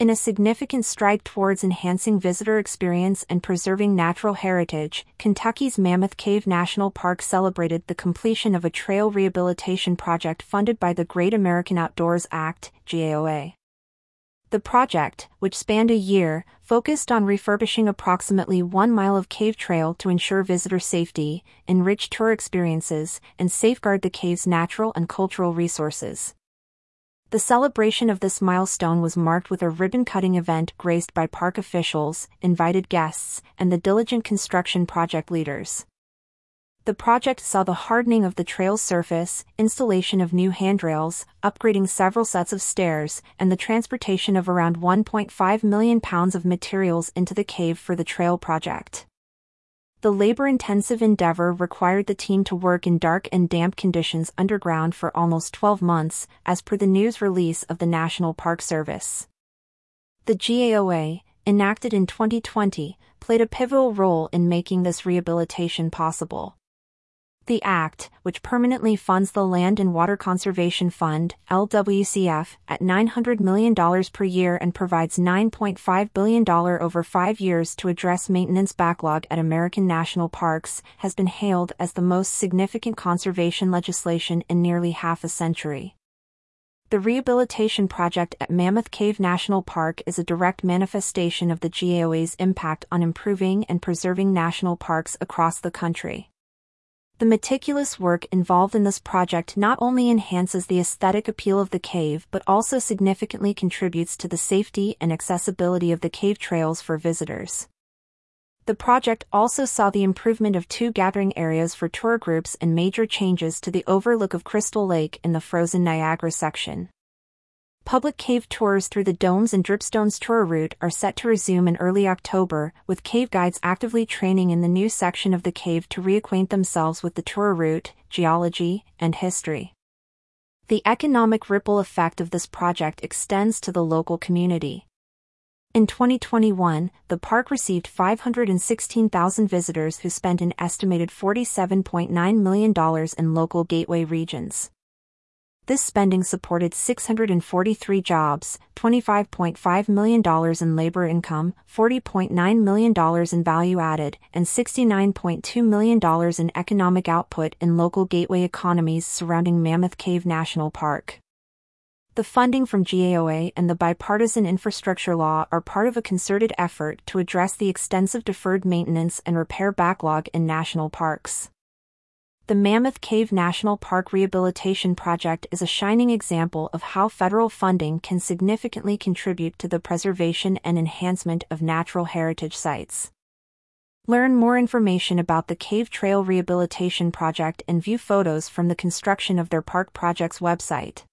In a significant stride towards enhancing visitor experience and preserving natural heritage, Kentucky's Mammoth Cave National Park celebrated the completion of a trail rehabilitation project funded by the Great American Outdoors Act, GAOA. The project, which spanned a year, focused on refurbishing approximately one mile of cave trail to ensure visitor safety, enrich tour experiences, and safeguard the cave's natural and cultural resources. The celebration of this milestone was marked with a ribbon-cutting event graced by park officials, invited guests, and the diligent construction project leaders. The project saw the hardening of the trail's surface, installation of new handrails, upgrading several sets of stairs, and the transportation of around 1.5 million pounds of materials into the cave for the trail project. The labor-intensive endeavor required the team to work in dark and damp conditions underground for almost 12 months, as per the news release of the National Park Service. The GAOA, enacted in 2020, played a pivotal role in making this rehabilitation possible. The Act, which permanently funds the Land and Water Conservation Fund, LWCF, at $900 million per year and provides $9.5 billion over five years to address maintenance backlog at American national parks, has been hailed as the most significant conservation legislation in nearly half a century. The rehabilitation project at Mammoth Cave National Park is a direct manifestation of the GAOA's impact on improving and preserving national parks across the country. The meticulous work involved in this project not only enhances the aesthetic appeal of the cave but also significantly contributes to the safety and accessibility of the cave trails for visitors. The project also saw the improvement of two gathering areas for tour groups and major changes to the overlook of Crystal Lake in the frozen Niagara section. Public cave tours through the Domes and Dripstones tour route are set to resume in early October, with cave guides actively training in the new section of the cave to reacquaint themselves with the tour route, geology, and history. The economic ripple effect of this project extends to the local community. In 2021, the park received 516,000 visitors who spent an estimated $47.9 million in local gateway regions. This spending supported 643 jobs, $25.5 million in labor income, $40.9 million in value added, and $69.2 million in economic output in local gateway economies surrounding Mammoth Cave National Park. The funding from GAOA and the bipartisan infrastructure law are part of a concerted effort to address the extensive deferred maintenance and repair backlog in national parks. The Mammoth Cave National Park Rehabilitation Project is a shining example of how federal funding can significantly contribute to the preservation and enhancement of natural heritage sites. Learn more information about the Cave Trail Rehabilitation Project and view photos from the construction of their park project's website.